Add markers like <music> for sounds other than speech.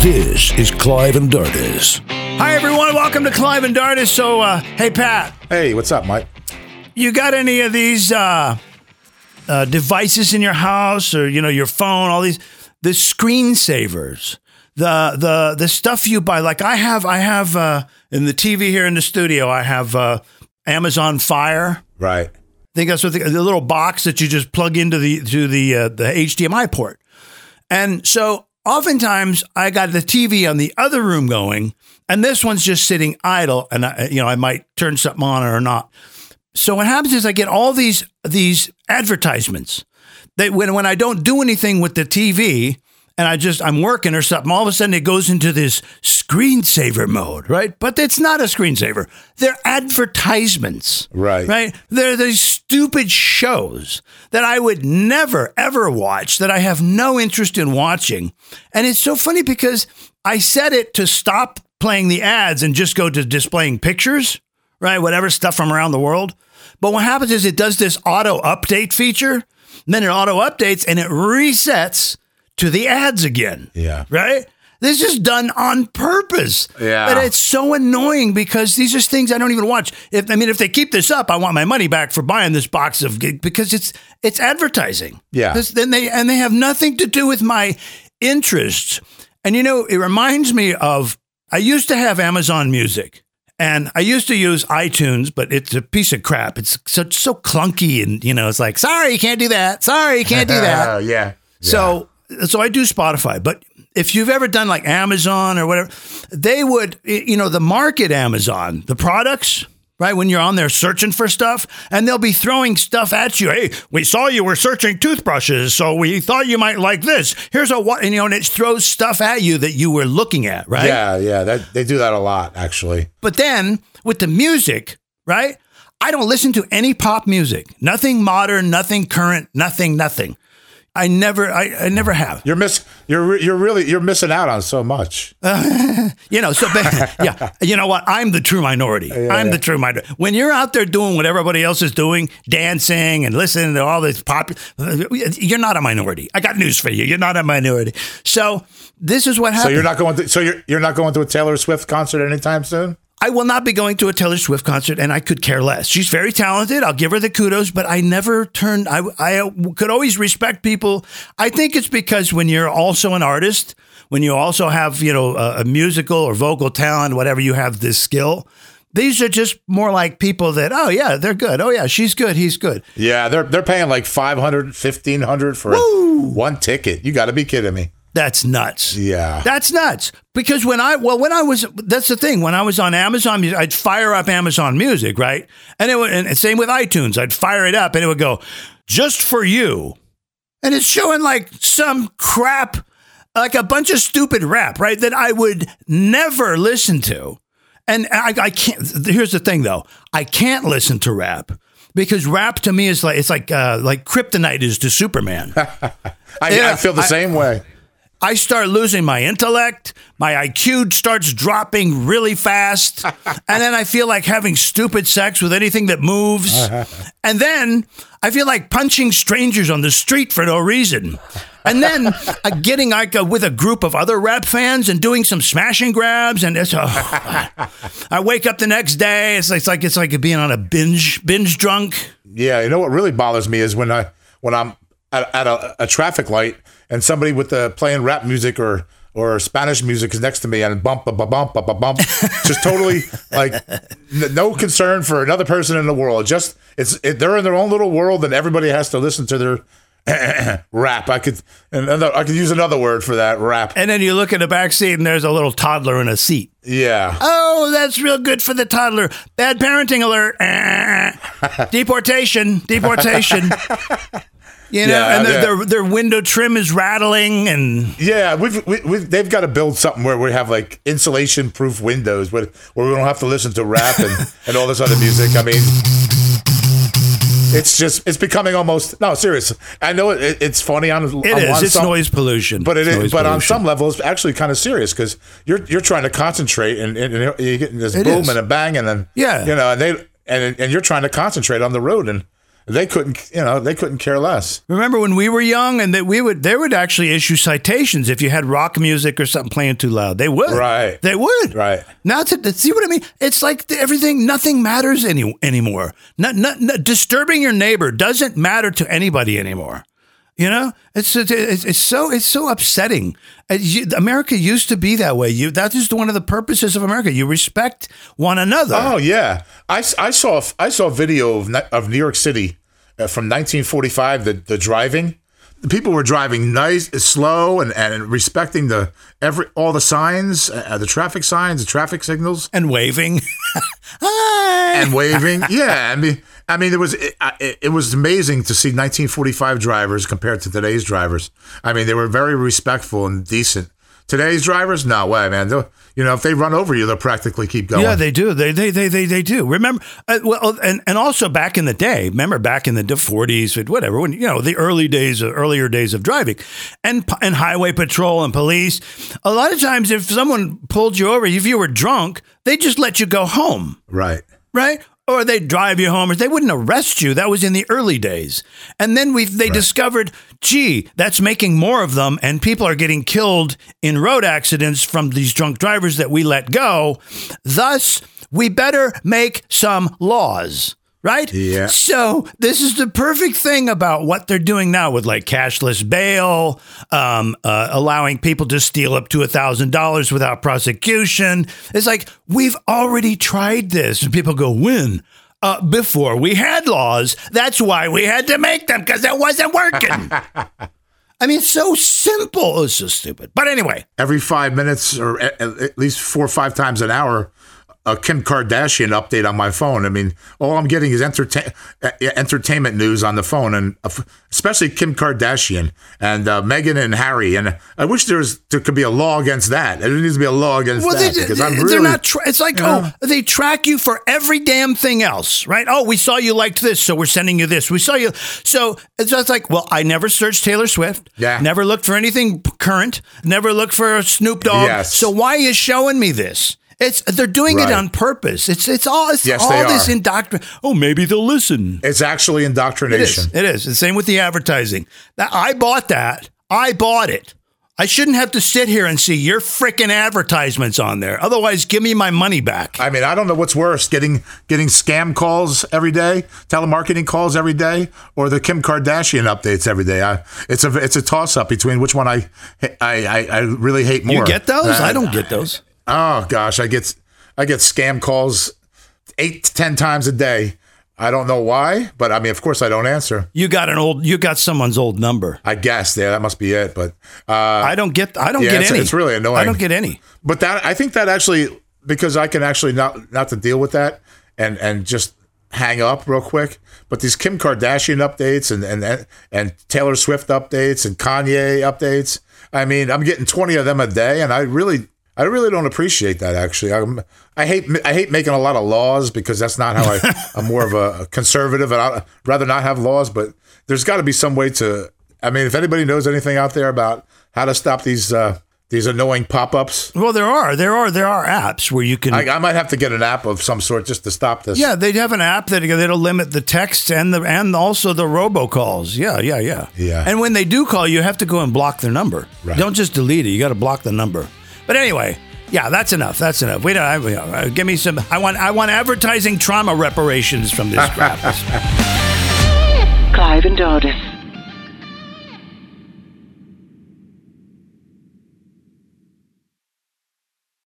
This is Clive and Dardis. Hi, everyone. Welcome to Clive and Dardis. So, uh, hey, Pat, Hey, what's up, Mike? you got any of these uh, uh, devices in your house or, you know, your phone, all these, the screensavers, the, the, the stuff you buy? Like I have, I have, uh, in the TV here in the studio, I have, uh, Amazon Fire. Right. I think that's what the, the little box that you just plug into the to the uh, the HDMI port. And so oftentimes I got the TV on the other room going, and this one's just sitting idle, and I, you know I might turn something on or not. So what happens is I get all these these advertisements that when when I don't do anything with the TV and I just I'm working or something, all of a sudden it goes into this screensaver mode, right? But it's not a screensaver. They're advertisements. Right. Right? They're these stupid shows that I would never ever watch that I have no interest in watching. And it's so funny because I set it to stop playing the ads and just go to displaying pictures, right? Whatever stuff from around the world. But what happens is it does this auto update feature, then it auto updates and it resets to the ads again. Yeah. Right? This is done on purpose. Yeah. But it's so annoying because these are things I don't even watch. If I mean, if they keep this up, I want my money back for buying this box of because it's it's advertising. Yeah. 'Cause Then they and they have nothing to do with my interests. And you know, it reminds me of I used to have Amazon Music. And I used to use iTunes, but it's a piece of crap. It's so so clunky, and you know, it's like, sorry, you can't do that. Sorry, you can't do that. <laughs> Yeah. So so I do Spotify, but if you've ever done like Amazon or whatever, they would you know the market Amazon, the products, right? When you're on there searching for stuff, and they'll be throwing stuff at you. Hey, we saw you were searching toothbrushes, so we thought you might like this. Here's a what, you know, and it throws stuff at you that you were looking at, right? Yeah, yeah. That they do that a lot, actually. But then with the music, right? I don't listen to any pop music. Nothing modern, nothing current, nothing, nothing. I never, I, I never have. You're miss. You're you're really you're missing out on so much. <laughs> You know, so <laughs> yeah, you know what? I'm the true minority. I'm the true minority. When you're out there doing what everybody else is doing, dancing and listening to all this pop, you're not a minority. I got news for you. You're not a minority. So this is what happened. So you're not going to. So you're you're not going to a Taylor Swift concert anytime soon. I will not be going to a Taylor Swift concert, and I could care less. She's very talented. I'll give her the kudos, but I never turned. I I could always respect people. I think it's because when you're also an artist, when you also have you know a, a musical or vocal talent, whatever you have this skill. These are just more like people that, oh, yeah, they're good. Oh, yeah, she's good. He's good. Yeah, they're they're paying like 500, 1500 for one ticket. You got to be kidding me. That's nuts. Yeah. That's nuts. Because when I well, when I was that's the thing. When I was on Amazon Music, I'd fire up Amazon Music, right? And it would, and same with iTunes. I'd fire it up, and it would go just for you, and it's showing like some crap, like a bunch of stupid rap, right? That I would never listen to. And I, I can't. Here's the thing, though. I can't listen to rap because rap to me is like it's like uh, like kryptonite is to Superman. <laughs> I, Yeah, I feel the I- same way. I start losing my intellect. My IQ starts dropping really fast. <laughs> and then I feel like having stupid sex with anything that moves. <laughs> and then I feel like punching strangers on the street for no reason. And then <laughs> uh, getting like uh, with a group of other rap fans and doing some smashing grabs. And it's, uh, I wake up the next day. It's like, it's like, it's like being on a binge, binge drunk. Yeah, you know what really bothers me is when I when I'm at, at a, a traffic light and somebody with the playing rap music or or Spanish music is next to me and bump bump bump bump bump bump, just totally like n- no concern for another person in the world. Just it's it, they're in their own little world and everybody has to listen to their <clears throat> rap. I could and another, I could use another word for that rap. And then you look in the back seat and there's a little toddler in a seat. Yeah. Oh, that's real good for the toddler. Bad parenting alert. <laughs> Deportation. Deportation. <laughs> You know, Yeah, and their, yeah. their their window trim is rattling, and Yeah, we've, we, we've they've got to build something where we have like insulation proof windows where, where we don't have to listen to rap and, <laughs> and all this other music. I mean, it's just it's becoming almost no serious. I know it, it's funny on it on is. It's some- noise pollution. but it It's is, but on some level, it's actually kind of serious because you're you're trying to concentrate and, and, and you're getting this It boom is. and a bang and then Yeah. you know and they and and you're trying to concentrate on the road and they couldn't, you know, they couldn't care less. Remember when we were young and that we would they would actually issue citations if you had rock music or something playing too loud. They would. Right. They would. Right. Now to see what I mean? It's like everything nothing matters any anymore. Not, not, not disturbing your neighbor doesn't matter to anybody anymore. You know, it's it's, it's so it's so upsetting. Uh, America used to be that way. You that is one of the purposes of America. You respect one another. Oh yeah, I, I saw I saw a video of of New York City uh, from 1945. The the driving, the people were driving nice, slow, and, and respecting the every all the signs, uh, the traffic signs, the traffic signals, and waving, <laughs> and waving. Yeah, I mean I mean, it was it, it, was amazing to see 1945 drivers compared to today's drivers. I mean, they were very respectful and decent. Today's drivers, no way, man. They'll, you know, if they run over you, they'll practically keep going. Yeah, they do. They they they they, they do. Remember, uh, well, and and also back in the day, remember back in the 40s, whatever, when you know the early days, earlier days of driving, and and highway patrol and police. A lot of times, if someone pulled you over, if you were drunk, they just let you go home. Right. Right or they'd drive you home, or they wouldn't arrest you. That was in the early days. And then we they right. discovered, gee, that's making more of them, and people are getting killed in road accidents from these drunk drivers that we let go. Thus, we better make some laws right? Yeah. So this is the perfect thing about what they're doing now with like cashless bail, um, uh, allowing people to steal up to a thousand dollars without prosecution. It's like we've already tried this, and people go, "When?" Uh, before we had laws, that's why we had to make them because it wasn't working. <laughs> I mean, so simple. It's so stupid. But anyway, every five minutes or at least four or five times an hour, a Kim Kardashian update on my phone. I mean, all I'm getting is entertain, entertainment news on the phone, and uh, especially Kim Kardashian and uh, Meghan and Harry. And I wish there was there could be a law against that. There needs to be a law against well, that they, because I'm really. They're not. Tra- it's like oh, they track you for every damn thing else, right? Oh, we saw you liked this, so we're sending you this. We saw you, so it's just like, well, I never searched Taylor Swift. Yeah. Never looked for anything current. Never looked for Snoop Dogg. Yes. So why are you showing me this? It's they're doing right. it on purpose. It's it's all it's yes, all this indoctrination. Oh, maybe they'll listen. It's actually indoctrination. It is. It is. The same with the advertising. That I bought that. I bought it. I shouldn't have to sit here and see your freaking advertisements on there. Otherwise, give me my money back. I mean, I don't know what's worse: getting getting scam calls every day, telemarketing calls every day, or the Kim Kardashian updates every day. I, it's a it's a toss up between which one I I, I, I really hate more. You get those? Uh, I don't get those. Oh gosh, I get I get scam calls eight to ten times a day. I don't know why, but I mean, of course, I don't answer. You got an old, you got someone's old number. I guess, yeah, that must be it. But uh, I don't get, I don't yeah, get it's, any. It's really annoying. I don't get any. But that, I think that actually, because I can actually not not to deal with that and and just hang up real quick. But these Kim Kardashian updates and and and Taylor Swift updates and Kanye updates. I mean, I'm getting 20 of them a day, and I really I really don't appreciate that. Actually, I'm, I hate I hate making a lot of laws because that's not how I. <laughs> I'm more of a conservative, and I'd rather not have laws. But there's got to be some way to. I mean, if anybody knows anything out there about how to stop these uh, these annoying pop-ups. Well, there are, there are, there are apps where you can. I, I, might have to get an app of some sort just to stop this. Yeah, they have an app that that'll limit the text and the and also the robocalls. Yeah, yeah, yeah. Yeah. And when they do call, you have to go and block their number. Right. Don't just delete it. You got to block the number. But anyway, yeah, that's enough. That's enough. We don't. I, uh, give me some. I want. I want advertising trauma reparations from this crap. <laughs> Clive and Dardis.